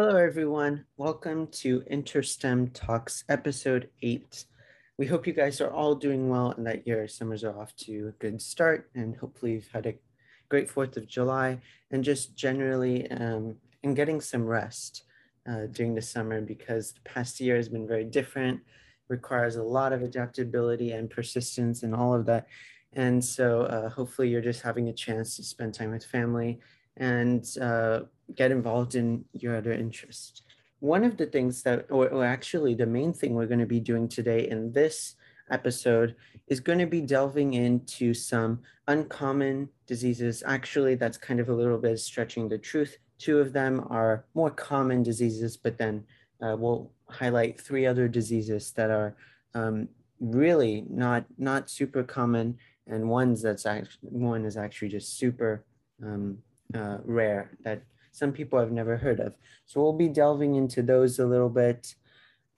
Hello, everyone. Welcome to InterSTEM Talks, episode eight. We hope you guys are all doing well and that your summers are off to a good start. And hopefully, you've had a great 4th of July and just generally um, and getting some rest uh, during the summer because the past year has been very different, requires a lot of adaptability and persistence and all of that. And so, uh, hopefully, you're just having a chance to spend time with family and uh, get involved in your other interests. One of the things that, or, or actually the main thing we're going to be doing today in this episode is going to be delving into some uncommon diseases. Actually, that's kind of a little bit stretching the truth. Two of them are more common diseases, but then uh, we'll highlight three other diseases that are um, really not not super common, and ones that's actually one is actually just super um, uh, rare that some people I've never heard of. So we'll be delving into those a little bit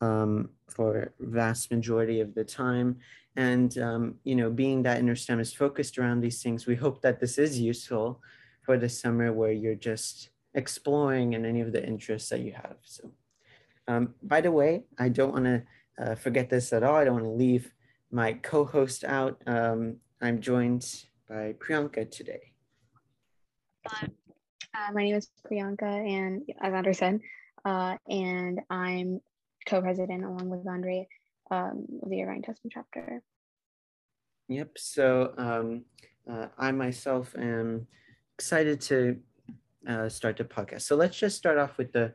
um, for vast majority of the time. And, um, you know, being that InterSTEM is focused around these things, we hope that this is useful for the summer where you're just exploring and any of the interests that you have. So, um, by the way, I don't want to uh, forget this at all. I don't want to leave my co-host out. Um, I'm joined by Priyanka today. Uh, my name is Priyanka, and as Andre said, uh, and I'm co-president along with Andre um, of the Irvine InterSTEM chapter. Yep. So um, uh, I myself am excited to uh, start the podcast. So let's just start off with the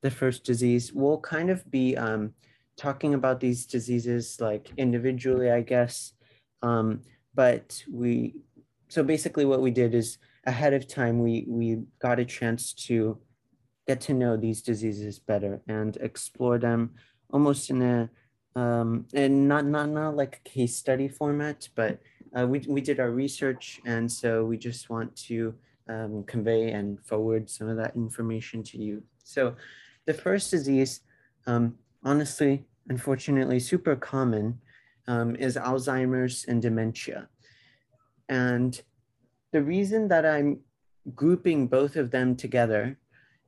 the first disease. We'll kind of be um, talking about these diseases like individually, I guess. Um, but we so basically what we did is ahead of time we we got a chance to get to know these diseases better and explore them almost in a um, and not not not like a case study format, but uh, we we did our research, and so we just want to um, convey and forward some of that information to you. So, the first disease, um, honestly, unfortunately, super common, um, is Alzheimer's and dementia, and the reason that I'm grouping both of them together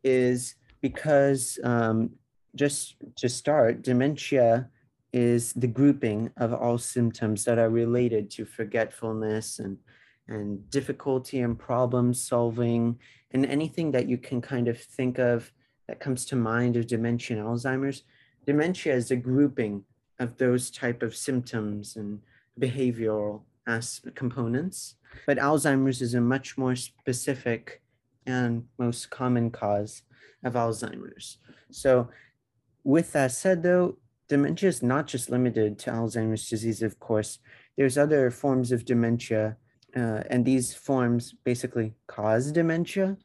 is because um, just to start, dementia is the grouping of all symptoms that are related to forgetfulness and and difficulty and problem solving and anything that you can kind of think of that comes to mind of dementia and Alzheimer's. Dementia is a grouping of those type of symptoms and behavioral as components. But Alzheimer's is a much more specific and most common cause of Alzheimer's. So, with that said, though, dementia is not just limited to Alzheimer's disease, of course. There's other forms of dementia, uh, and these forms basically cause dementia.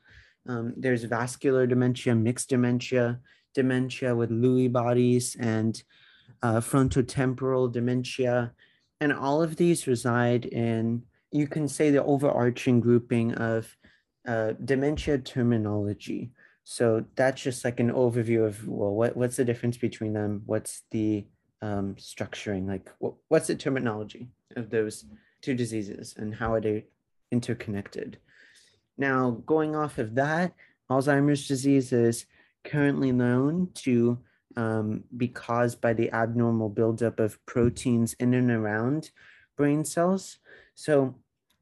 Um, there's vascular dementia, mixed dementia, dementia with Lewy bodies, and uh, frontotemporal dementia. And all of these reside in you can say the overarching grouping of uh, dementia terminology. So that's just like an overview of well, what what's the difference between them? What's the um, structuring? Like what, what's the terminology of those two diseases and how are they interconnected? Now, going off of that, Alzheimer's disease is currently known to um, be caused by the abnormal buildup of proteins in and around brain cells. So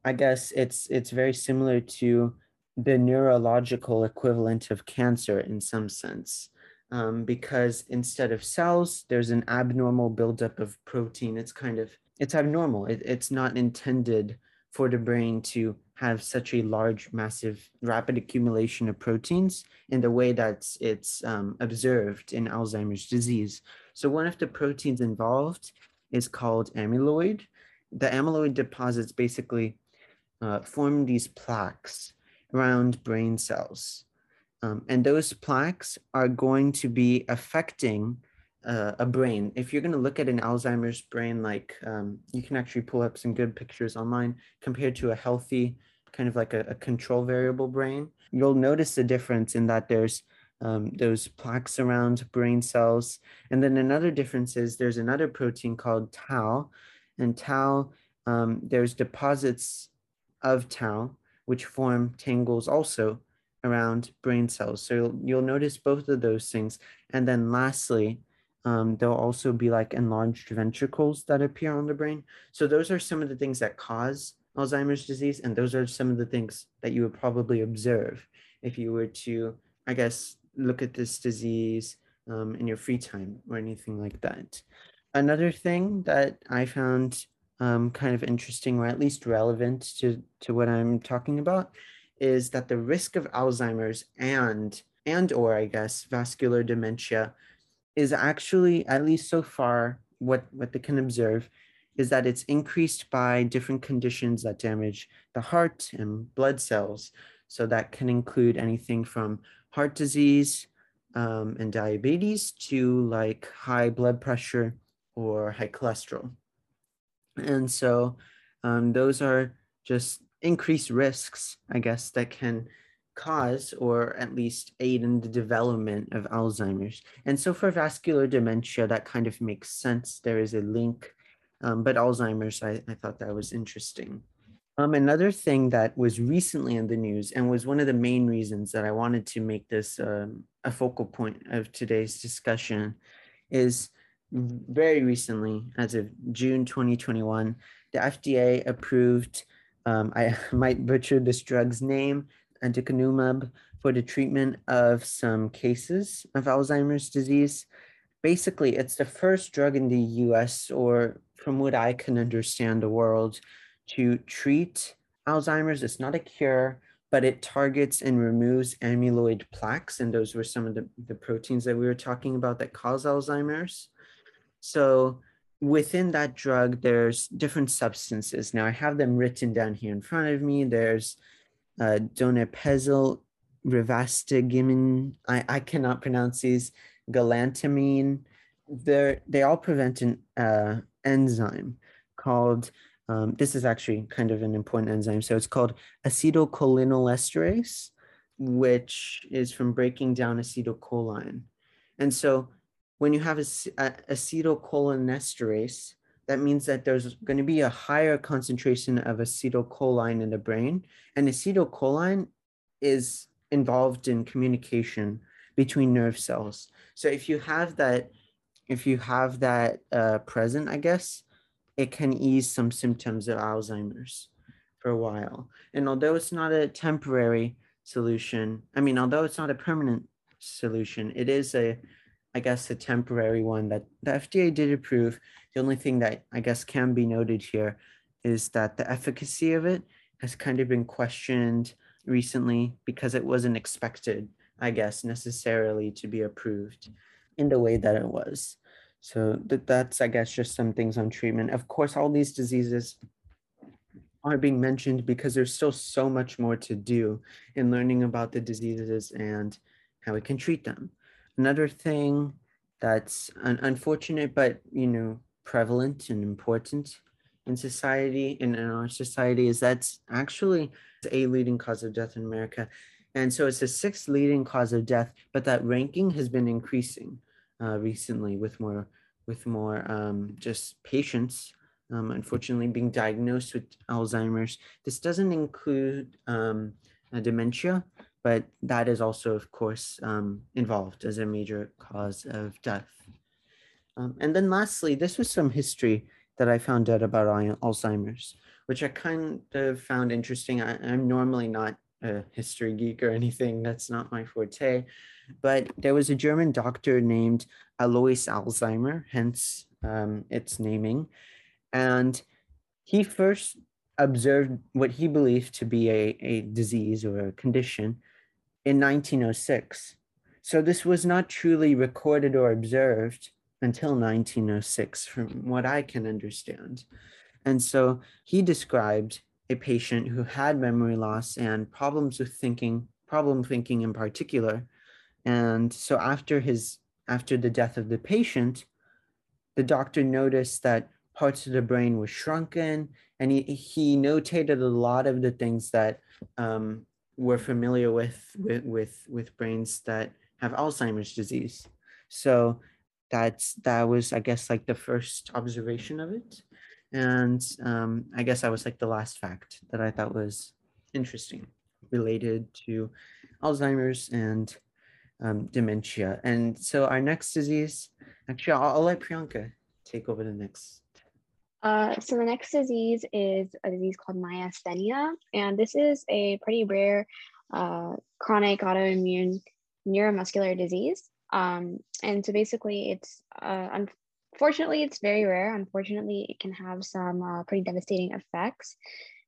I guess it's it's very similar to the neurological equivalent of cancer in some sense. Um, because instead of cells, there's an abnormal buildup of protein. It's kind of it's abnormal. It, it's not intended for the brain to have such a large, massive, rapid accumulation of proteins in the way that it's um, observed in Alzheimer's disease. So one of the proteins involved is called amyloid, the amyloid deposits basically uh, form these plaques around brain cells. Um, and those plaques are going to be affecting uh, a brain. If you're going to look at an Alzheimer's brain, like um, you can actually pull up some good pictures online compared to a healthy, kind of like a, a control variable brain, you'll notice the difference in that there's um, those plaques around brain cells. And then another difference is there's another protein called tau, and tau, um, there's deposits of tau which form tangles also around brain cells. So you'll, you'll notice both of those things. And then lastly, um, there'll also be like enlarged ventricles that appear on the brain. So those are some of the things that cause Alzheimer's disease. And those are some of the things that you would probably observe if you were to, I guess, look at this disease um, in your free time or anything like that. Another thing that I found um, kind of interesting or at least relevant to, to what I'm talking about is that the risk of Alzheimer's and and or I guess vascular dementia is actually at least so far what what they can observe is that it's increased by different conditions that damage the heart and blood cells. So that can include anything from heart disease um, and diabetes to like high blood pressure or high cholesterol. And so um, those are just increased risks, I guess, that can cause or at least aid in the development of Alzheimer's. And so for vascular dementia, that kind of makes sense. There is a link. Um, but Alzheimer's, I, I thought that was interesting. Um, another thing that was recently in the news and was one of the main reasons that I wanted to make this um, a focal point of today's discussion is very recently, as of June 2021, the FDA approved, um, I might butcher this drug's name, aducanumab, for the treatment of some cases of Alzheimer's disease. Basically, it's the first drug in the US, or from what I can understand, the world, to treat Alzheimer's. It's not a cure, but it targets and removes amyloid plaques. And those were some of the, the proteins that we were talking about that cause Alzheimer's. So within that drug, there's different substances. Now I have them written down here in front of me. There's uh, donepezil, rivastigmine. I, I cannot pronounce these. Galantamine. They're, they all prevent an uh, enzyme called um, this is actually kind of an important enzyme. So it's called acetylcholinesterase, which is from breaking down acetylcholine. And so when you have a, a, acetylcholinesterase, that means that there's going to be a higher concentration of acetylcholine in the brain. And acetylcholine is involved in communication between nerve cells. So if you have that, if you have that uh, present, I guess, it can ease some symptoms of Alzheimer's for a while. And although it's not a temporary solution, I mean, although it's not a permanent solution, it is a, I guess, a temporary one that the FDA did approve. The only thing that I guess can be noted here is that the efficacy of it has kind of been questioned recently because it wasn't expected, I guess, necessarily to be approved in the way that it was. So that, that's, I guess, just some things on treatment. Of course, all these diseases are being mentioned because there's still so much more to do in learning about the diseases and how we can treat them. Another thing that's un- unfortunate, but you know, prevalent and important in society in, in our society is that's actually a leading cause of death in America. And so it's the sixth leading cause of death, but that ranking has been increasing uh, recently with more with more um, just patients um, unfortunately being diagnosed with Alzheimer's. This doesn't include um, dementia, but that is also, of course, um, involved as a major cause of death. Um, and then lastly, this was some history that I found out about Alzheimer's, which I kind of found interesting. I, I'm normally not a history geek or anything. That's not my forte. But there was a German doctor named Alois Alzheimer, hence um, its naming. And he first observed what he believed to be a, a disease or a condition in 1906. So this was not truly recorded or observed until 1906, from what I can understand. And so he described a patient who had memory loss and problems with thinking, problem thinking in particular. And so after his after the death of the patient, the doctor noticed that parts of the brain were shrunken and he, he notated a lot of the things that um, we're familiar with, with with with brains that have Alzheimer's disease. So that's that was I guess like the first observation of it. And um, I guess that was like the last fact that I thought was interesting. related to Alzheimer's and um, dementia. And so our next disease, actually, I'll, I'll let Priyanka take over the next. Uh, so the next disease is a disease called myasthenia, and this is a pretty rare uh, chronic autoimmune neuromuscular disease. Um, and so basically, it's uh, unfortunately it's very rare. Unfortunately, it can have some uh, pretty devastating effects.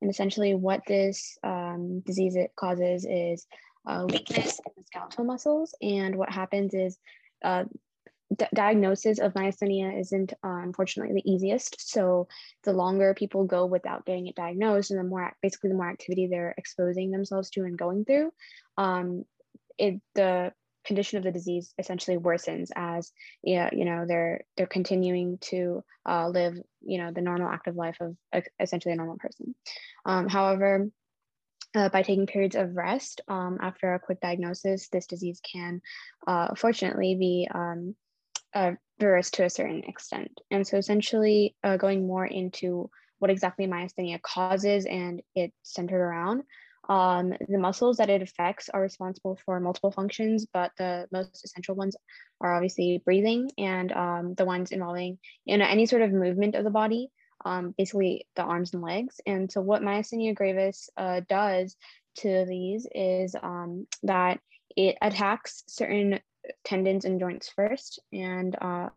And essentially, what this um, disease it causes is uh, weakness in the skeletal muscles. And what happens is uh, d- diagnosis of myasthenia isn't uh, unfortunately the easiest. So the longer people go without getting it diagnosed, and the more basically the more activity they're exposing themselves to and going through, um, it the condition of the disease essentially worsens as you know they're they're continuing to uh, live you know the normal active life of essentially a normal person. Um, however uh, by taking periods of rest um, after a quick diagnosis this disease can uh, fortunately be um, uh, reversed to a certain extent. And so essentially uh, going more into what exactly myasthenia causes and it's centered around um, the muscles that it affects are responsible for multiple functions, but the most essential ones are obviously breathing and um, the ones involving you know, any sort of movement of the body, um, basically the arms and legs. And so, what myasthenia gravis uh, does to these is um, that it attacks certain tendons and joints first, and uh,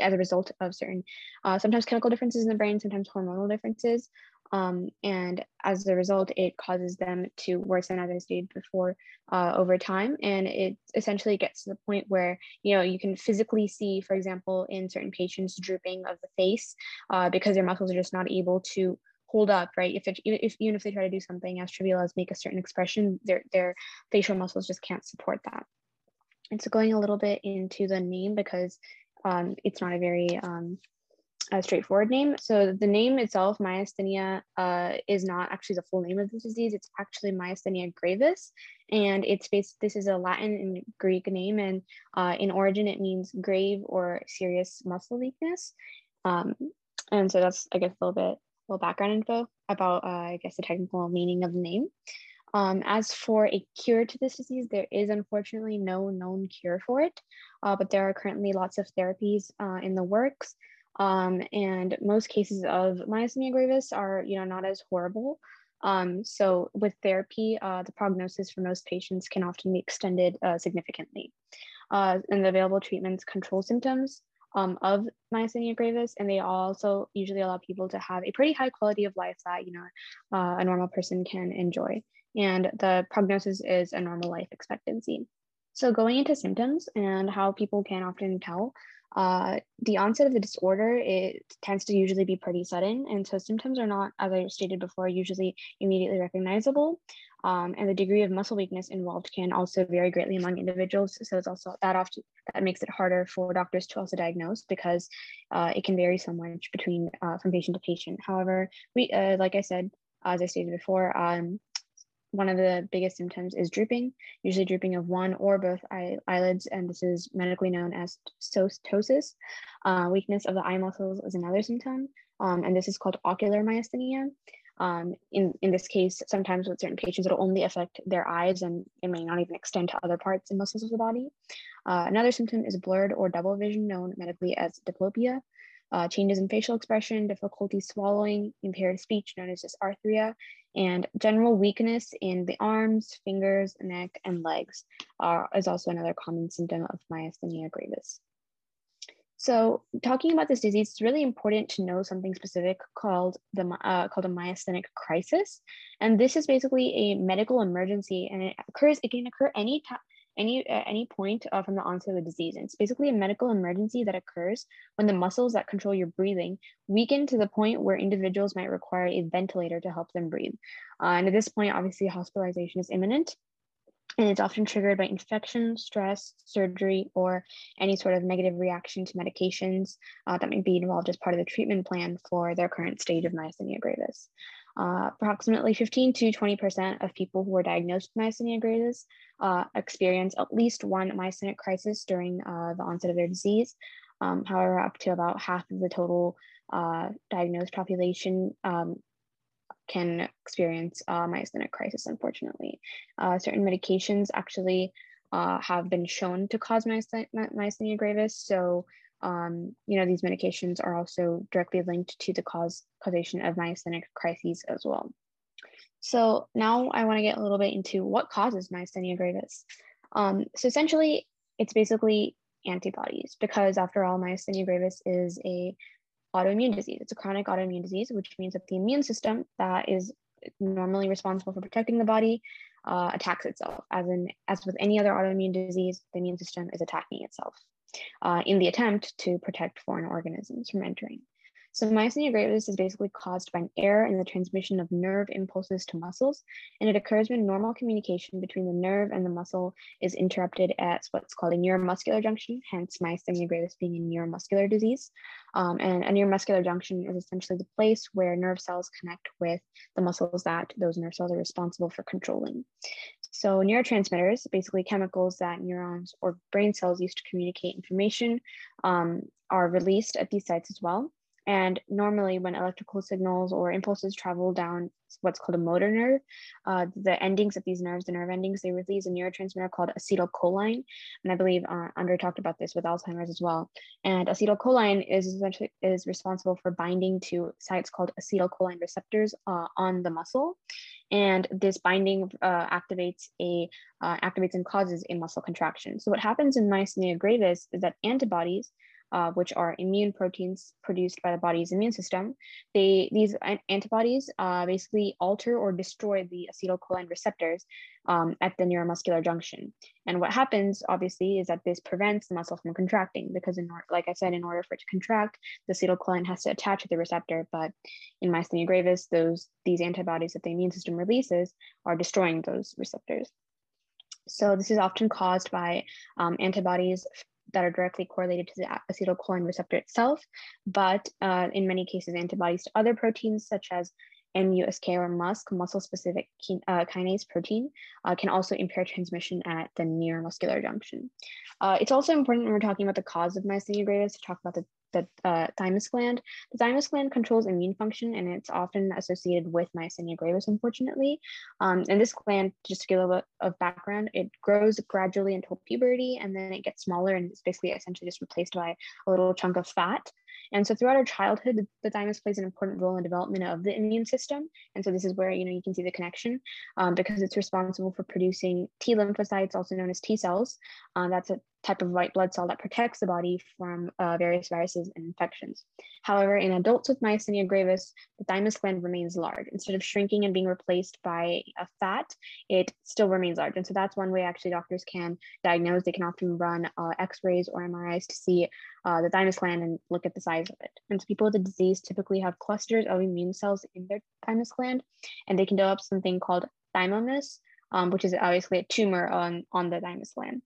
as a result of certain uh, sometimes chemical differences in the brain, sometimes hormonal differences. Um, and as a result, it causes them to worsen, as I stated before, uh, over time. And it essentially gets to the point where, you know, you can physically see, for example, in certain patients, drooping of the face uh, because their muscles are just not able to hold up, right? If, it, if even if they try to do something as trivial as make a certain expression, their, their facial muscles just can't support that. And so going a little bit into the name because um, it's not a very um, a straightforward name. So the name itself, myasthenia, uh, is not actually the full name of the disease. It's actually myasthenia gravis, and it's based. This is a Latin and Greek name, and uh, in origin it means grave or serious muscle weakness. Um, and so that's, I guess, a little bit, little background info about, uh, I guess, the technical meaning of the name. Um, as for a cure to this disease, there is unfortunately no known cure for it, uh, but there are currently lots of therapies uh, in the works. Um, and most cases of myasthenia gravis are, you know, not as horrible. Um, so with therapy, uh, the prognosis for most patients can often be extended uh, significantly. Uh, and the available treatments control symptoms um, of myasthenia gravis, and they also usually allow people to have a pretty high quality of life that, you know, uh, a normal person can enjoy. And the prognosis is a normal life expectancy. So going into symptoms and how people can often tell, uh, the onset of the disorder it tends to usually be pretty sudden, and so symptoms are not, as I stated before, usually immediately recognizable. Um, and the degree of muscle weakness involved can also vary greatly among individuals. So it's also that often that makes it harder for doctors to also diagnose because uh, it can vary so much between uh, from patient to patient. However, we uh, like I said, as I stated before, um, one of the biggest symptoms is drooping, usually drooping of one or both eye, eyelids, and this is medically known as ptosis. Uh, weakness of the eye muscles is another symptom, um, and this is called ocular myasthenia. Um, in, in this case, sometimes with certain patients, it'll only affect their eyes and it may not even extend to other parts and muscles of the body. Uh, another symptom is blurred or double vision, known medically as diplopia uh, changes in facial expression, difficulty swallowing, impaired speech known as dysarthria, and general weakness in the arms, fingers, neck, and legs are, is also another common symptom of myasthenia gravis. So talking about this disease, it's really important to know something specific called the uh, called a myasthenic crisis, and this is basically a medical emergency, and it occurs. It can occur any time any at any point uh, from the onset of the disease. And it's basically a medical emergency that occurs when the muscles that control your breathing weaken to the point where individuals might require a ventilator to help them breathe. Uh, and at this point, obviously, hospitalization is imminent. And it's often triggered by infection, stress, surgery, or any sort of negative reaction to medications uh, that may be involved as part of the treatment plan for their current stage of myasthenia gravis. Uh, approximately 15 to 20% of people who are diagnosed with myasthenia gravis uh, experience at least one myasthenic crisis during uh, the onset of their disease. Um, however, up to about half of the total uh, diagnosed population um, can experience myasthenic crisis, unfortunately. Uh, certain medications actually have been shown to cause myasthenia gravis. So, um, you know, these medications are also directly linked to the cause causation of myasthenic crises as well. So now I want to get a little bit into what causes myasthenia gravis. Um, so essentially, it's basically antibodies because after all, myasthenia gravis is a autoimmune disease. It's a chronic autoimmune disease, which means that the immune system that is normally responsible for protecting the body uh, attacks itself. As in, as with any other autoimmune disease, the immune system is attacking itself uh, in the attempt to protect foreign organisms from entering. So myasthenia gravis is basically caused by an error in the transmission of nerve impulses to muscles, and it occurs when normal communication between the nerve and the muscle is interrupted at what's called a neuromuscular junction, hence myasthenia gravis being a neuromuscular disease. Um, and a neuromuscular junction is essentially the place where nerve cells connect with the muscles that those nerve cells are responsible for controlling. So neurotransmitters, basically chemicals that neurons or brain cells use to communicate information, um, are released at these sites as well. And normally, when electrical signals or impulses travel down what's called a motor nerve, uh, the endings of these nerves, the nerve endings, they release a neurotransmitter called acetylcholine. And I believe uh, Andre talked about this with Alzheimer's as well. And acetylcholine is essentially is responsible for binding to sites called acetylcholine receptors uh, on the muscle. And this binding uh, activates a uh, activates and causes a muscle contraction. So what happens in myasthenia gravis is that antibodies uh, which are immune proteins produced by the body's immune system. They these antibodies uh, basically alter or destroy the acetylcholine receptors um, at the neuromuscular junction. And what happens, obviously, is that this prevents the muscle from contracting because, in like I said, in order for it to contract, the acetylcholine has to attach to the receptor. But in myasthenia gravis, those these antibodies that the immune system releases are destroying those receptors. So this is often caused by um, antibodies that are directly correlated to the acetylcholine receptor itself, but uh, in many cases, antibodies to other proteins such as MUSK or MuSK, muscle-specific uh, kinase protein, uh, can also impair transmission at the neuromuscular junction. Uh, it's also important when we're talking about the cause of myasthenia gravis to talk about the the uh, thymus gland. The thymus gland controls immune function and it's often associated with myasthenia gravis, unfortunately. Um, and this gland, just to give a little bit of background, it grows gradually until puberty and then it gets smaller and it's basically essentially just replaced by a little chunk of fat. And so throughout our childhood, the, thymus plays an important role in development of the immune system. And so this is where, you know, you can see the connection um, because it's responsible for producing T lymphocytes, also known as T cells. Uh, that's a type of white blood cell that protects the body from uh, various viruses and infections. However, in adults with myasthenia gravis, the thymus gland remains large. Instead of shrinking and being replaced by a fat, it still remains large. And so that's one way actually doctors can diagnose. They can often run uh, x-rays or MRIs to see uh, the thymus gland and look at the size of it. And so people with the disease typically have clusters of immune cells in their thymus gland, and they can develop something called thymomas, um, which is obviously a tumor on, on the thymus gland.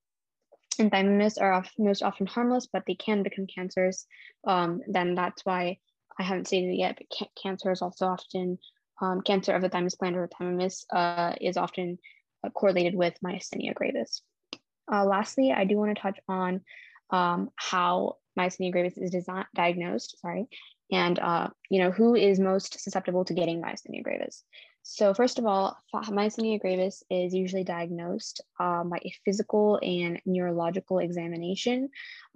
And thymomas are most often harmless, but they can become cancers. Um, then that's why I haven't stated it yet, but ca cancer is also often, um, cancer of the thymus gland or thymomas uh, is often uh, correlated with myasthenia gravis. Uh, lastly, I do want to touch on um, how myasthenia gravis is diagnosed, sorry, and uh, you know who is most susceptible to getting myasthenia gravis. So first of all, myasthenia gravis is usually diagnosed um, by a physical and neurological examination.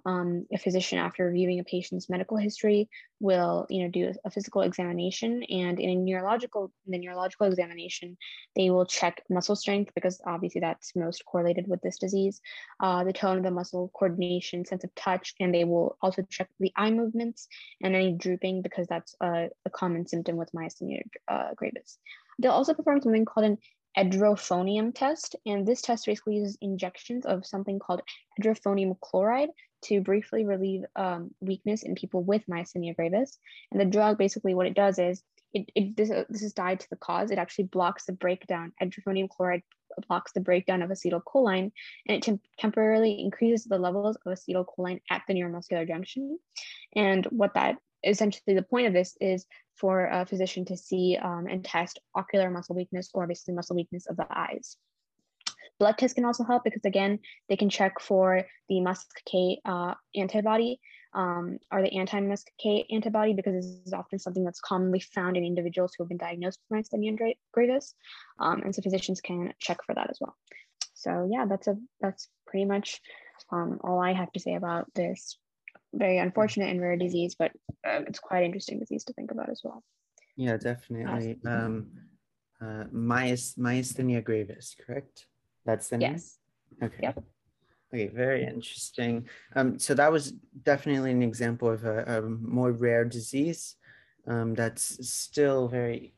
Um, a physician, after reviewing a patient's medical history, will you know do a physical examination, and in a neurological in the neurological examination, they will check muscle strength because obviously that's most correlated with this disease, uh, the tone of the muscle, coordination, sense of touch, and they will also check the eye movements and any drooping because that's a, a common symptom with myasthenia uh, gravis. They'll also perform something called an edrophonium test. And this test basically uses injections of something called edrophonium chloride to briefly relieve um, weakness in people with myasthenia gravis. And the drug, basically, what it does is it, it this, uh, this is tied to the cause. It actually blocks the breakdown. Edrophonium chloride blocks the breakdown of acetylcholine, and it temp- temporarily increases the levels of acetylcholine at the neuromuscular junction. And what that essentially the point of this is for a physician to see um, and test ocular muscle weakness or basically muscle weakness of the eyes. Blood tests can also help because again, they can check for the MuSK uh, antibody, um, are the anti-muscarinic antibody because this is often something that's commonly found in individuals who have been diagnosed with myasthenia gravis. Um, and so physicians can check for that as well. So yeah, that's a that's pretty much um, all I have to say about this very unfortunate and rare disease, but uh, it's quite interesting disease to think about as well. Yeah, definitely. Um, uh, myas, myasthenia gravis, correct? That's the name? Yes. Okay. Yep. Okay, very interesting. Um, so that was definitely an example of a, a more rare disease um, that's still very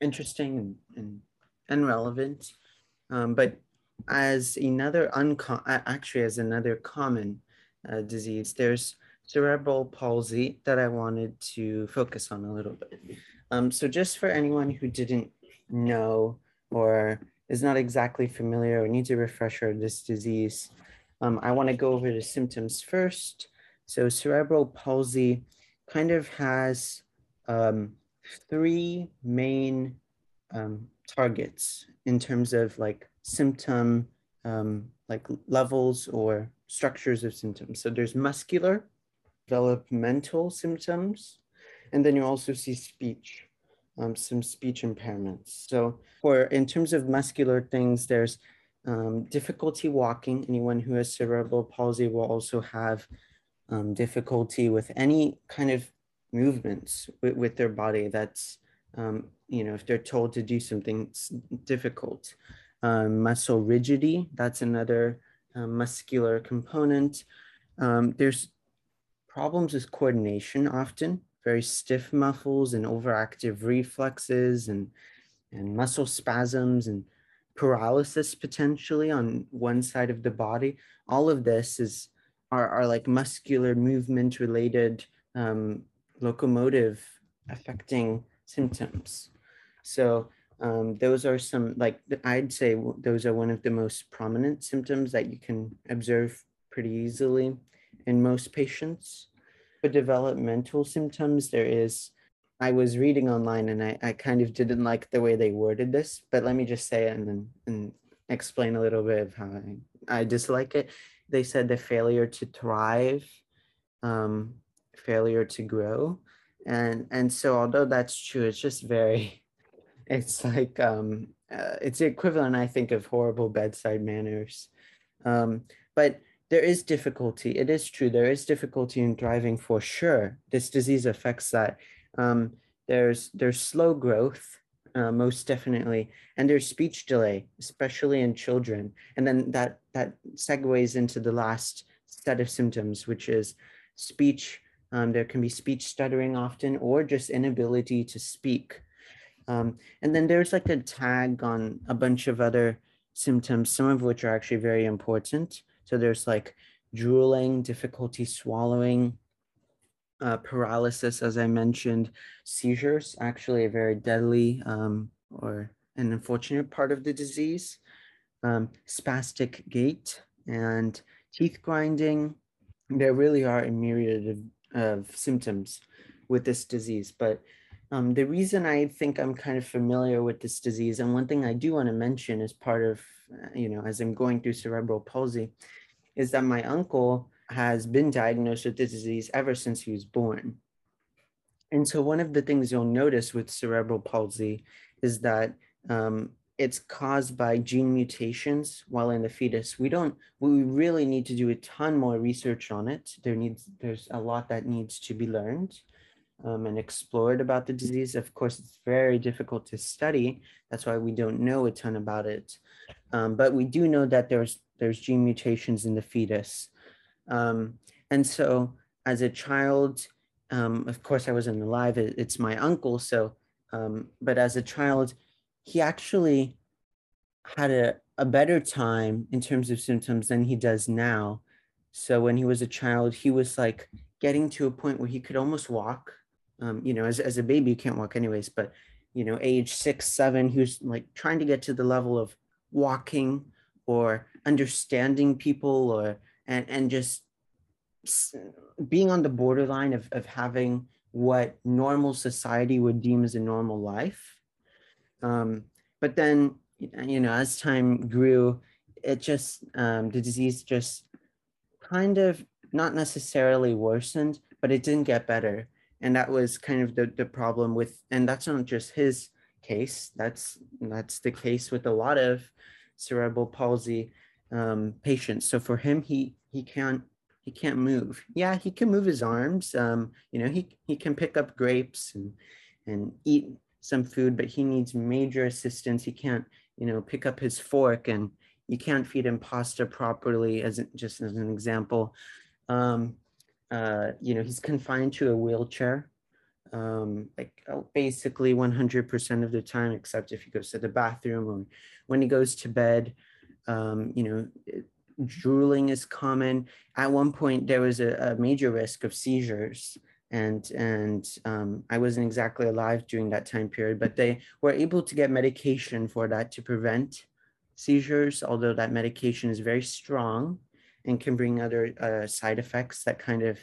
interesting and, and, and relevant. Um, but as another uncommon, actually as another common uh, disease, there's cerebral palsy that I wanted to focus on a little bit. Um, so just for anyone who didn't know or is not exactly familiar or needs a refresher of this disease, um, I want to go over the symptoms first. So cerebral palsy kind of has um, three main um, targets in terms of like symptom um, like levels or structures of symptoms. So there's muscular, developmental symptoms, and then you also see speech, um, some speech impairments. So for in terms of muscular things, there's um, difficulty walking. Anyone who has cerebral palsy will also have um, difficulty with any kind of movements with, with their body. That's, um, you know, if they're told to do something, difficult. Um, muscle rigidity, that's another uh, muscular component. There's problems with coordination often, very stiff muscles and overactive reflexes and, and muscle spasms and paralysis potentially on one side of the body. All of this is are, are like muscular movement related um, locomotive affecting symptoms. So um, those are some like I'd say those are one of the most prominent symptoms that you can observe pretty easily in most patients. For developmental symptoms, there is I was reading online and I, I kind of didn't like the way they worded this, but let me just say it and then and explain a little bit of how I, I dislike it. They said the failure to thrive, um, failure to grow. And and so although that's true, it's just very it's like um uh, it's the equivalent, I think, of horrible bedside manners. Um, but there is difficulty. It is true. There is difficulty in thriving for sure. This disease affects that um, there's there's slow growth, uh, most definitely, and there's speech delay, especially in children. And then that that segues into the last set of symptoms, which is speech. Um, there can be speech stuttering often, or just inability to speak. Um, and then there's like a tag on a bunch of other symptoms, some of which are actually very important. So there's like drooling, difficulty swallowing, uh, paralysis, as I mentioned, seizures, actually a very deadly um, or an unfortunate part of the disease, um, spastic gait, and teeth grinding. There really are a myriad of, of symptoms with this disease. But um, the reason I think I'm kind of familiar with this disease, and one thing I do want to mention as part of, uh, you know, as I'm going through cerebral palsy, is that my uncle has been diagnosed with the disease ever since he was born. And so, one of the things you'll notice with cerebral palsy is that um, it's caused by gene mutations while in the fetus. We don't, we really need to do a ton more research on it. There needs, there's a lot that needs to be learned um, and explored about the disease. Of course, it's very difficult to study. That's why we don't know a ton about it. Um, but we do know that there's, there's gene mutations in the fetus. Um, and so as a child, um, of course, I wasn't alive. It, it's my uncle. So, um, but as a child, he actually had a, a better time in terms of symptoms than he does now. So when he was a child, he was like getting to a point where he could almost walk. Um, you know, as, as a baby, you can't walk anyways, but you know, age six, seven, he was like trying to get to the level of walking or understanding people or and and just being on the borderline of, of having what normal society would deem as a normal life um, but then you know as time grew it just um, the disease just kind of not necessarily worsened, but it didn't get better. And that was kind of the, the problem with, and that's not just his case. That's that's the case with a lot of cerebral palsy um, patients. So for him, he he can't he can't move. Yeah, he can move his arms. Um, you know, he he can pick up grapes and and eat some food, but he needs major assistance. He can't, you know, pick up his fork and you can't feed him pasta properly as just as an example. Um, uh, you know, he's confined to a wheelchair, um, like oh, basically 100% of the time, except if he goes to the bathroom or when he goes to bed. Um, you know, drooling is common. At one point, there was a, a major risk of seizures and and um, I wasn't exactly alive during that time period, but they were able to get medication for that to prevent seizures, although that medication is very strong and can bring other uh, side effects that kind of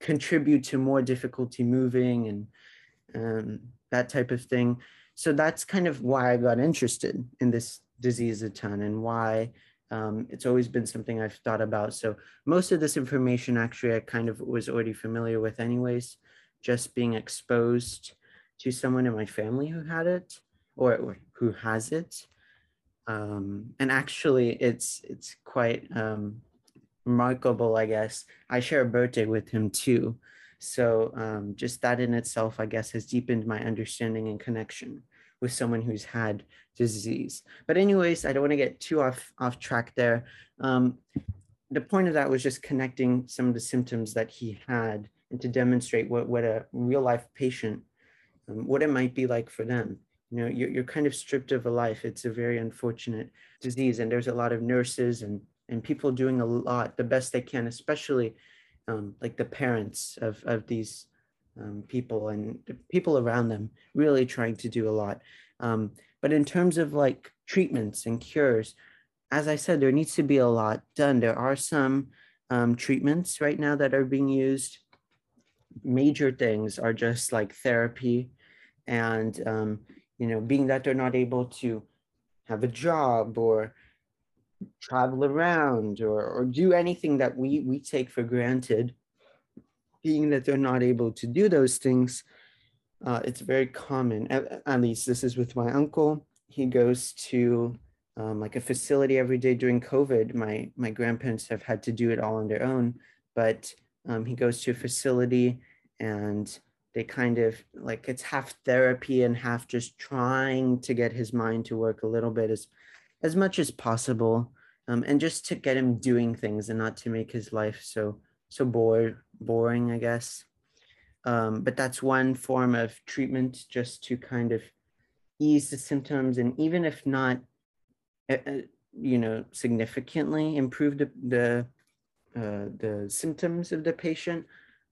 contribute to more difficulty moving and um, that type of thing. So that's kind of why I got interested in this disease a ton and why um, it's always been something I've thought about. So most of this information actually I kind of was already familiar with anyways, just being exposed to someone in my family who had it or, or who has it. Um, and actually it's it's quite um, remarkable, I guess. I share a birthday with him too. So um, just that in itself, I guess, has deepened my understanding and connection with someone who's had disease. But anyways, I don't want to get too off off track there. Um, the point of that was just connecting some of the symptoms that he had and to demonstrate what, what a real life patient, um, what it might be like for them. You know, you're, you're kind of stripped of a life. It's a very unfortunate disease. And there's a lot of nurses and, and people doing a lot, the best they can, especially um, like the parents of, of these um, people and people around them really trying to do a lot. Um, but in terms of like treatments and cures, as I said, there needs to be a lot done. There are some um, treatments right now that are being used. Major things are just like therapy and, um, you know, being that they're not able to have a job or travel around or, or do anything that we, we take for granted being that they're not able to do those things, uh, it's very common. At, at, least this is with my uncle. He goes to um, like a facility every day during COVID. My my grandparents have had to do it all on their own, but um, he goes to a facility and they kind of like it's half therapy and half just trying to get his mind to work a little bit as as much as possible um, and just to get him doing things and not to make his life so so bored, boring, I guess. Um, but that's one form of treatment just to kind of ease the symptoms and even if not, uh, uh, you know, significantly improve the, the, uh, the symptoms of the patient,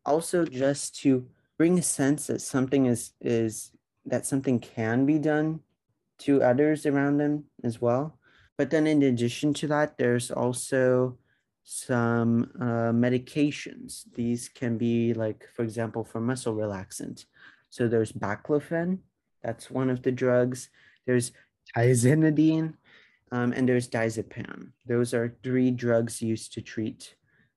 also just to bring a sense that something is, is that something can be done to others around them as well. But then in addition to that, there's also some uh, medications. These can be like, for example, for muscle relaxant. So there's baclofen, that's one of the drugs. There's tizanidine, um, and there's diazepam. Those are three drugs used to treat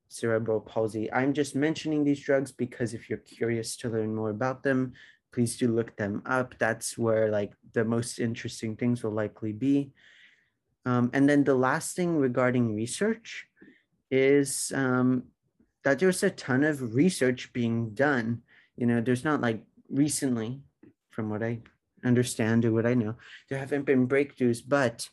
cerebral palsy. I'm just mentioning these drugs because if you're curious to learn more about them, please do look them up. That's where like the most interesting things will likely be. Um, and then the last thing regarding research, is um, that there's a ton of research being done. You know, there's not like recently, from what I understand or what I know, there haven't been breakthroughs, but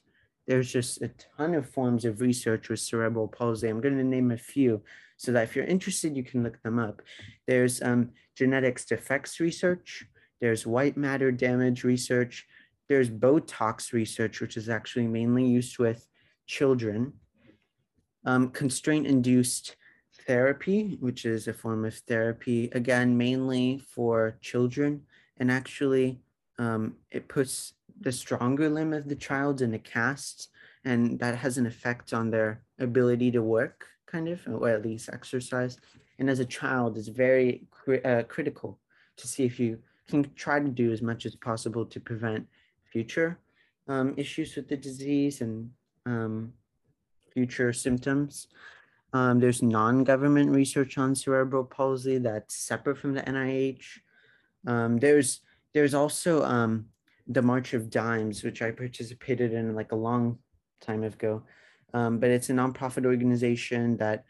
there's just a ton of forms of research with cerebral palsy. I'm going to name a few so that if you're interested, you can look them up. There's um, genetics defects research, there's white matter damage research, there's Botox research, which is actually mainly used with children um, constraint induced therapy, which is a form of therapy, again, mainly for children. And actually, um, it puts the stronger limb of the child in a cast, and that has an effect on their ability to work, kind of, or at least exercise. And as a child, it's very cri- uh, critical to see if you can try to do as much as possible to prevent future um, issues with the disease and um, future symptoms. Um, there's non-government research on cerebral palsy that's separate from the NIH. Um, there's there's also um, the March of Dimes, which I participated in like a long time ago. Um, but it's a nonprofit organization that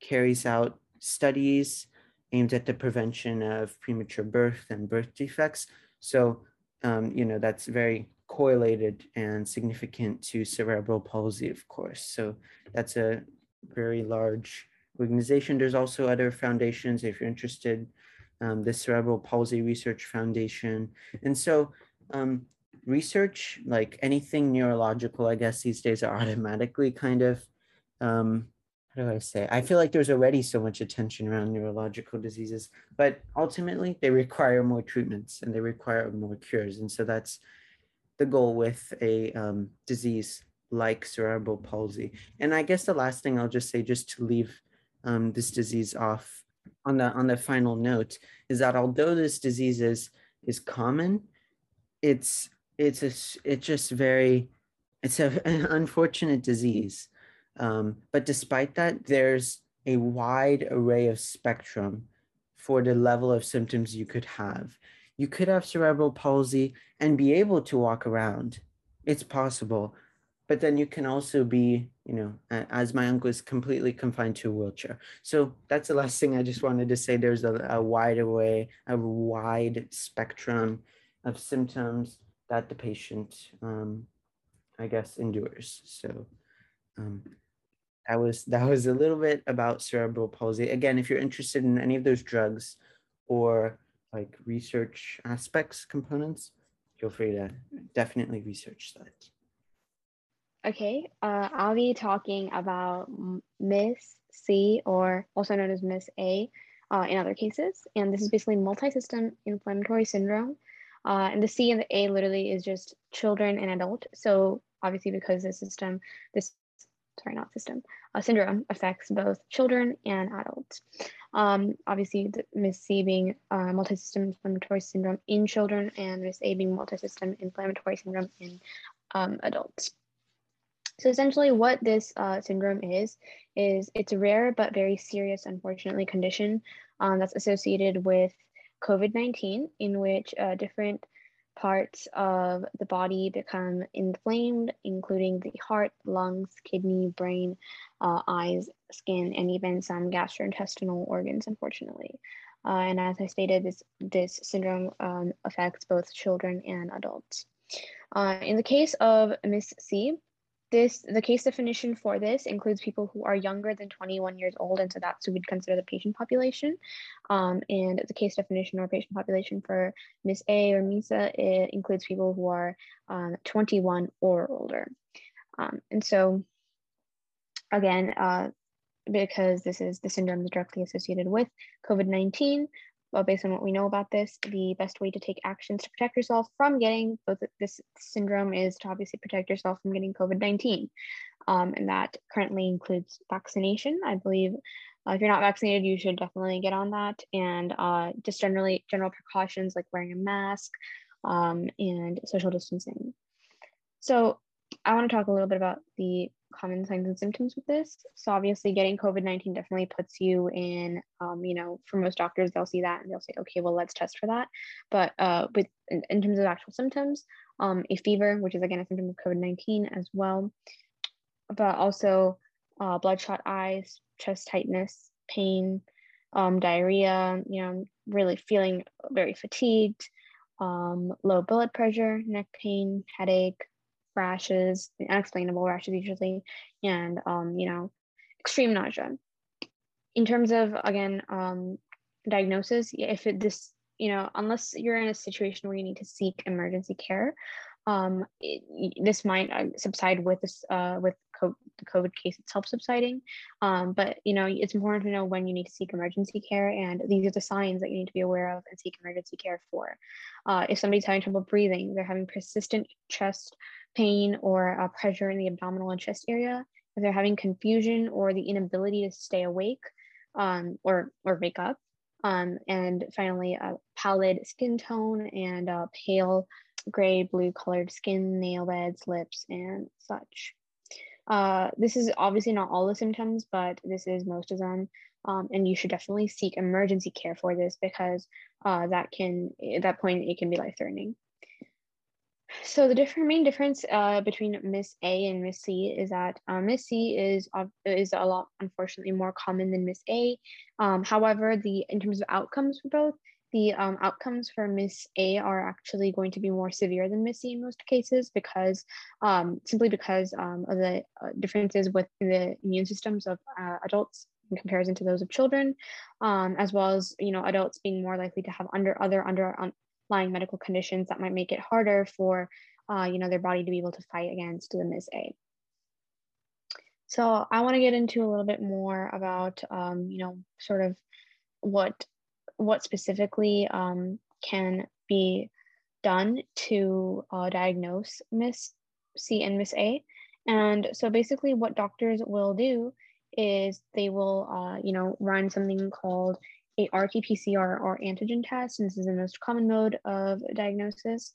carries out studies aimed at the prevention of premature birth and birth defects. So, um, you know, that's very correlated and significant to cerebral palsy, of course. So that's a very large organization. There's also other foundations if you're interested, um, the Cerebral Palsy Research Foundation. And so um, research, like anything neurological, I guess these days are automatically kind of, um, how do I say? I feel like there's already so much attention around neurological diseases, but ultimately they require more treatments and they require more cures. And so that's the goal with a um, disease like cerebral palsy. And I guess the last thing I'll just say, just to leave um, this disease off on the on the final note, is that although this disease is is common, it's it's a it's just very it's a, an unfortunate disease. Um, but despite that, there's a wide array of spectrum for the level of symptoms you could have. You could have cerebral palsy and be able to walk around. It's possible. But then you can also be, you know, as my uncle is completely confined to a wheelchair. So that's the last thing I just wanted to say. There's a, a wide array, a wide spectrum of symptoms that the patient, um, I guess, endures. So um, that was that was a little bit about cerebral palsy. Again, if you're interested in any of those drugs or like research aspects components, feel free to definitely research that. Okay, uh, I'll be talking about Miss C, or also known as Miss A, uh, in other cases. And this is basically multi-system inflammatory syndrome. Uh, and the C and the A literally is just children and adult. So obviously because the system, this, sorry, not system, uh, syndrome affects both children and adults. Um, obviously the MIS-C being uh, multi-system inflammatory syndrome in children and MIS-A being multi-system inflammatory syndrome in um, adults. So essentially what this uh, syndrome is, is it's a rare but very serious, unfortunately, condition um, that's associated with COVID-19 in which uh, different parts of the body become inflamed, including the heart, lungs, kidney, brain, uh, eyes, skin, and even some gastrointestinal organs, unfortunately. Uh, and as I stated, this, this syndrome um, affects both children and adults. Uh, in the case of MIS-C, this the case definition for this includes people who are younger than 21 years old, and so that's who we'd consider the patient population. Um, and the case definition or patient population for MIS A or MISA it includes people who are um, 21 or older. Um, and so, again, uh, because this is the syndrome directly associated with COVID 19, well, based on what we know about this, the best way to take actions to protect yourself from getting both this syndrome is to obviously protect yourself from getting COVID 19. Um, and that currently includes vaccination. I believe uh, if you're not vaccinated, you should definitely get on that. And uh, just generally, general precautions like wearing a mask um, and social distancing. So, I want to talk a little bit about the common signs and symptoms with this. So obviously getting COVID-19 definitely puts you in, um, you know, for most doctors, they'll see that and they'll say, okay, well, let's test for that. But uh, with in, in terms of actual symptoms, um, a fever, which is again a symptom of COVID-19 as well, but also uh, bloodshot eyes, chest tightness, pain, um, diarrhea, you know, really feeling very fatigued, um, low blood pressure, neck pain, headache, rashes, unexplainable rashes usually, and um, you know, extreme nausea. In terms of again, um, diagnosis, if it, this, you know, unless you're in a situation where you need to seek emergency care, um, it, this might uh, subside with this uh, with The COVID case itself subsiding. Um, but you know, it's important to know when you need to seek emergency care, and these are the signs that you need to be aware of and seek emergency care for. Uh, if somebody's having trouble breathing, they're having persistent chest pain or uh, pressure in the abdominal and chest area, if they're having confusion or the inability to stay awake um, or, or wake up, um, and finally, a pallid skin tone and uh, pale gray blue colored skin, nail beds, lips, and such. Uh, this is obviously not all the symptoms, but this is most of them. Um, and you should definitely seek emergency care for this because uh, that can, at that point, it can be life threatening. So the different main difference uh, between MIS-A and MIS-C is that uh, MIS-C is is a lot unfortunately more common than MIS-A. Um, however, the in terms of outcomes for both, the um, outcomes for Miss A are actually going to be more severe than MIS-C in most cases because um, simply because um, of the uh, differences with the immune systems of uh, adults in comparison to those of children, um, as well as you know adults being more likely to have under other underlying medical conditions that might make it harder for uh, you know their body to be able to fight against the MIS-A. So I want to get into a little bit more about um, you know sort of what what specifically um, can be done to uh, diagnose Miss C and MIS-A. And so basically what doctors will do is they will, uh, you know, run something called a RT-PCR or antigen test. And this is the most common mode of diagnosis.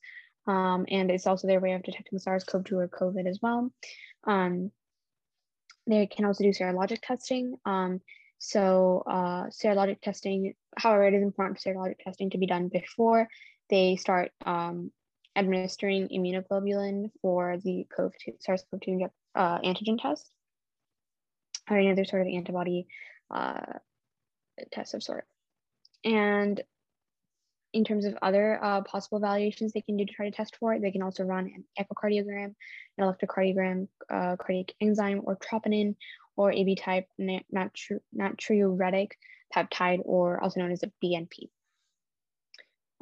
Um, and it's also their way of detecting SARS-CoV-2 or COVID as well. Um, they can also do serologic testing. Um, so uh, serologic testing, however, it is important for serologic testing to be done before they start um, administering immunoglobulin for the COVID-2, SARS-CoV-2 uh, antigen test or any other sort of antibody uh, test of sort. And in terms of other uh, possible evaluations they can do to try to test for it, they can also run an echocardiogram, an electrocardiogram, uh, cardiac enzyme, or troponin, or AB type natri- natriuretic peptide, or also known as a BNP.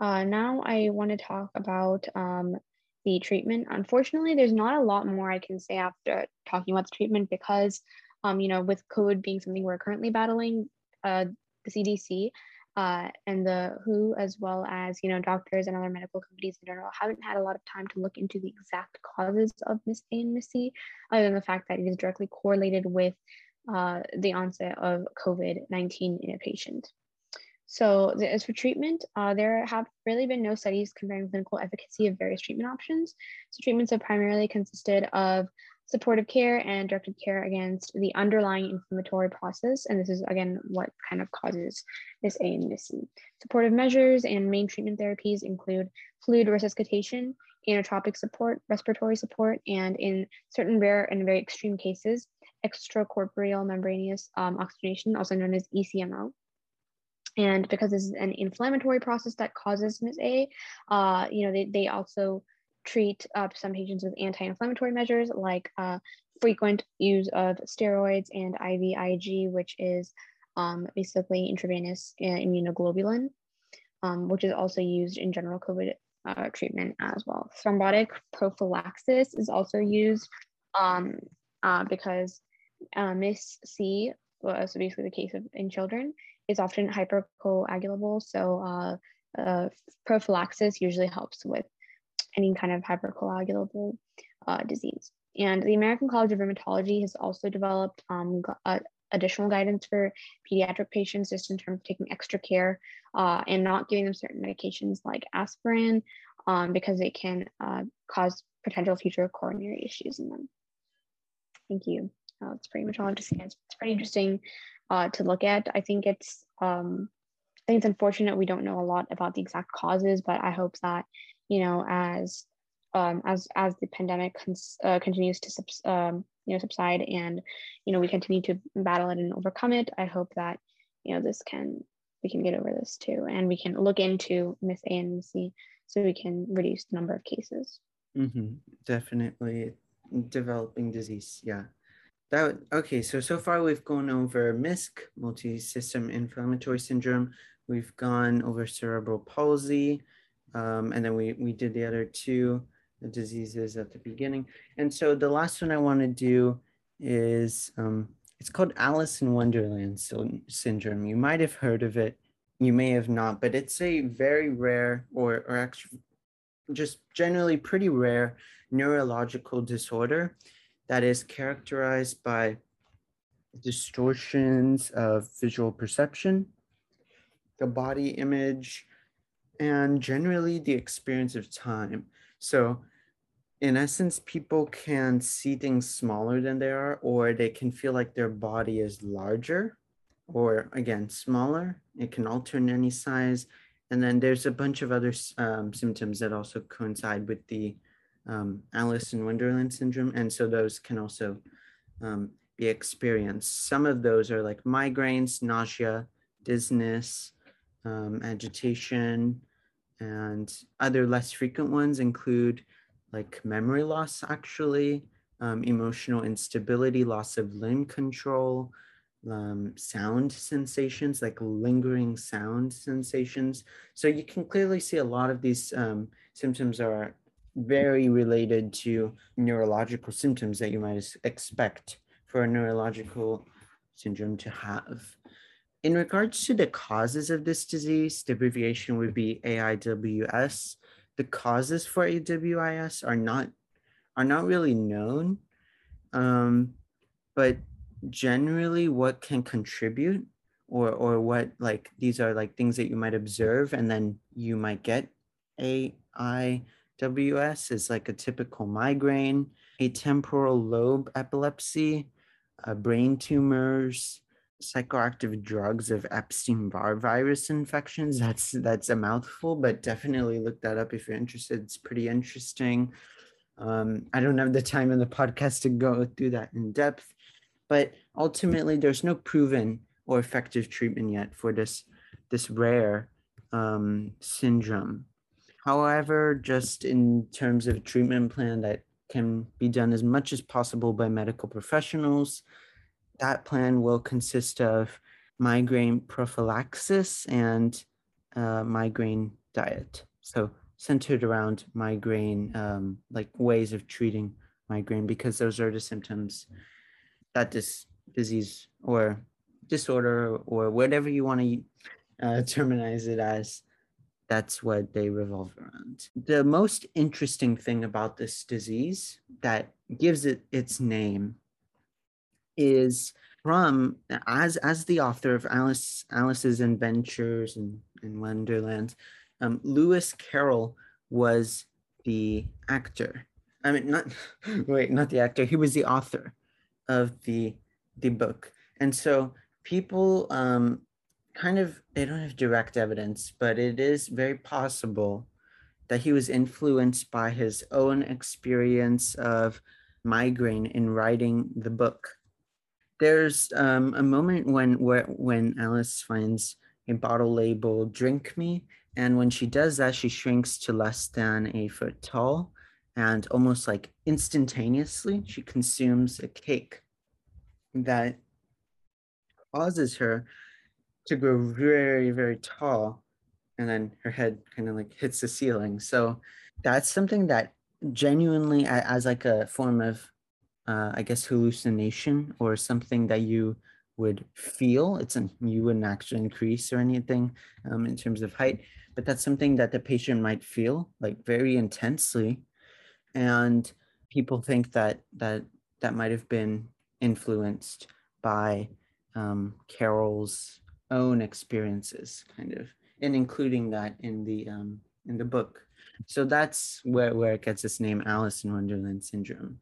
Uh, now I want to talk about um, the treatment. Unfortunately, there's not a lot more I can say after talking about the treatment because, um, you know, with COVID being something we're currently battling, uh, the CDC uh, and the WHO, as well as you know doctors and other medical companies in general, haven't had a lot of time to look into the exact causes of Miss A and Miss other than the fact that it is directly correlated with uh, the onset of COVID nineteen in a patient. So as for treatment, uh, there have really been no studies comparing clinical efficacy of various treatment options. So treatments have primarily consisted of supportive care and directed care against the underlying inflammatory process. And this is, again, what kind of causes this A and this C. Supportive measures and main treatment therapies include fluid resuscitation, inotropic support, respiratory support, and in certain rare and very extreme cases, extracorporeal membranous um, oxygenation, also known as ECMO. And because this is an inflammatory process that causes MS A, uh, you know, they, they also treat uh, some patients with anti-inflammatory measures like uh, frequent use of steroids and IVIG, which is um, basically intravenous uh, immunoglobulin, um, which is also used in general COVID uh, treatment as well. Thrombotic prophylaxis is also used um, uh, because uh, MIS C, well, so basically the case of in children, is often hypercoagulable. So prophylaxis usually helps with any kind of hypercoagulable uh, disease. And the American College of Rheumatology has also developed um, uh, additional guidance for pediatric patients just in terms of taking extra care uh, and not giving them certain medications like aspirin um, because it can uh, cause potential future coronary issues in them. Thank you. Uh, that's pretty much all I have to say. It's, it's pretty interesting uh, to look at. I think it's um, I think it's unfortunate we don't know a lot about the exact causes, but I hope that you know, as um, as as the pandemic cons- uh, continues to subs- um, you know subside and you know we continue to battle it and overcome it, I hope that you know this can we can get over this too, and we can look into MIS-A and MIS-C so we can reduce the number of cases. Mm-hmm. Definitely developing disease. Yeah. That okay. So so far we've gone over MISC, multi-system inflammatory syndrome. We've gone over cerebral palsy. Um, and then we, we did the other two diseases at the beginning. And so the last one I want to do is um, it's called Alice in Wonderland syndrome. You might have heard of it, you may have not, but it's a very rare or, or actually just generally pretty rare neurological disorder that is characterized by distortions of visual perception, the body image, and generally the experience of time. So in essence, people can see things smaller than they are, or they can feel like their body is larger, or again, smaller. It can alter in any size. And then there's a bunch of other um, symptoms that also coincide with the um, Alice in Wonderland syndrome. And so those can also um, be experienced. Some of those are like migraines, nausea, dizziness, um, agitation, and other less frequent ones include like memory loss, actually, um, emotional instability, loss of limb control, um, sound sensations, like lingering sound sensations. So you can clearly see a lot of these um, symptoms are very related to neurological symptoms that you might expect for a neurological syndrome to have. In regards to the causes of this disease, the abbreviation would be AIWS. The causes for AWIS are not are not really known, um, but generally, what can contribute, or or what like these are like things that you might observe, and then you might get AIWS is like a typical migraine, a temporal lobe epilepsy, uh, brain tumors, psychoactive drugs of Epstein-Barr virus infections. That's that's a mouthful, but definitely look that up if you're interested. It's pretty interesting. Um, I don't have the time in the podcast to go through that in depth, but ultimately, there's no proven or effective treatment yet for this this rare um, syndrome. However, just in terms of treatment plan that can be done as much as possible by medical professionals, that plan will consist of migraine prophylaxis and uh, migraine diet. So centered around migraine, um, like ways of treating migraine, because those are the symptoms that this disease or disorder or whatever you want to uh, terminize it as, that's what they revolve around. The most interesting thing about this disease that gives it its name is from as as the author of Alice Alice's Adventures and, and Wonderland, um, Lewis Carroll was the actor. I mean, not wait, not the actor. He was the author of the the book, and so people um, kind of they don't have direct evidence, but it is very possible that he was influenced by his own experience of migraine in writing the book there's um, a moment when where when Alice finds a bottle labeled "Drink Me," and when she does that, she shrinks to less than a foot tall, and almost like instantaneously, she consumes a cake that causes her to grow very very tall, and then her head kind of like hits the ceiling. So that's something that genuinely as like a form of uh, I guess, hallucination or something that you would feel. It's an, you wouldn't actually increase or anything um, in terms of height, but that's something that the patient might feel like very intensely, and people think that that that might have been influenced by um, Carroll's own experiences, kind of, and including that in the um, in the book. So that's where where it gets its name, Alice in Wonderland syndrome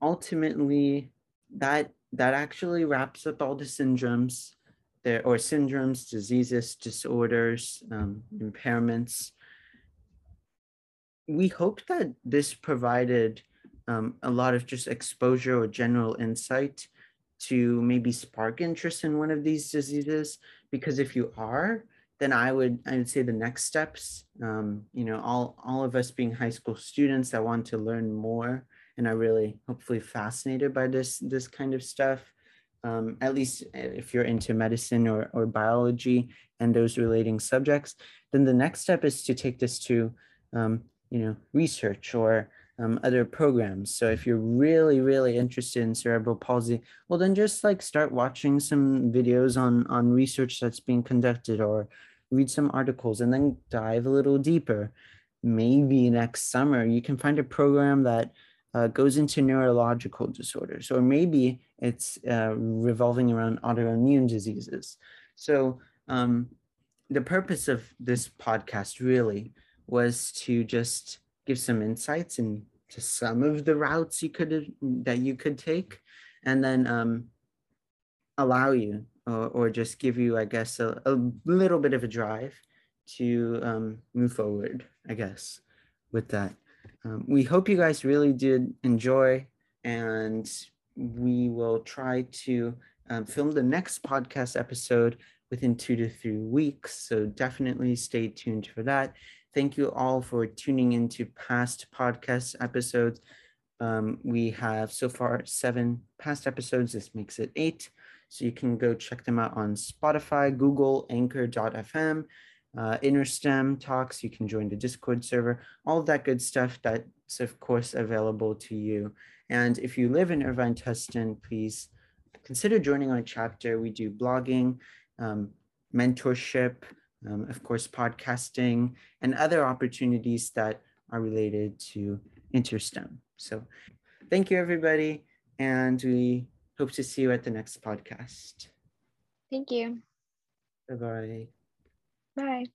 ultimately that that actually wraps up all the syndromes there or syndromes diseases disorders um, impairments. We hope that this provided um, a lot of just exposure or general insight to maybe spark interest in one of these diseases because if you are then i would i would say the next steps um, you know all all of us being high school students that want to learn more and are really hopefully fascinated by this this kind of stuff. Um, at least if you're into medicine or, or biology and those relating subjects, then the next step is to take this to, um, you know, research or um, other programs. So if you're really, really interested in cerebral palsy, well, then just like start watching some videos on, on research that's being conducted or read some articles and then dive a little deeper. Maybe next summer you can find a program that uh, goes into neurological disorders, or maybe it's uh, revolving around autoimmune diseases. So, um, the purpose of this podcast really was to just give some insights into some of the routes you could that you could take, and then um, allow you or, or just give you, I guess, a, a little bit of a drive to um, move forward. I guess with that. Um, we hope you guys really did enjoy, and we will try to um, film the next podcast episode within two to three weeks. So definitely stay tuned for that. Thank you all for tuning into past podcast episodes. Um, we have so far seven past episodes. This makes it eight. So you can go check them out on Spotify, Google, Anchor.fm uh, InterSTEM talks. You can join the Discord server, all that good stuff that's, of course, available to you. And if you live in Irvine Tustin, please consider joining our chapter. We do blogging, um, mentorship, um, of course, podcasting, and other opportunities that are related to InterSTEM. So thank you, everybody. And we hope to see you at the next podcast. Thank you. Bye bye. Bye.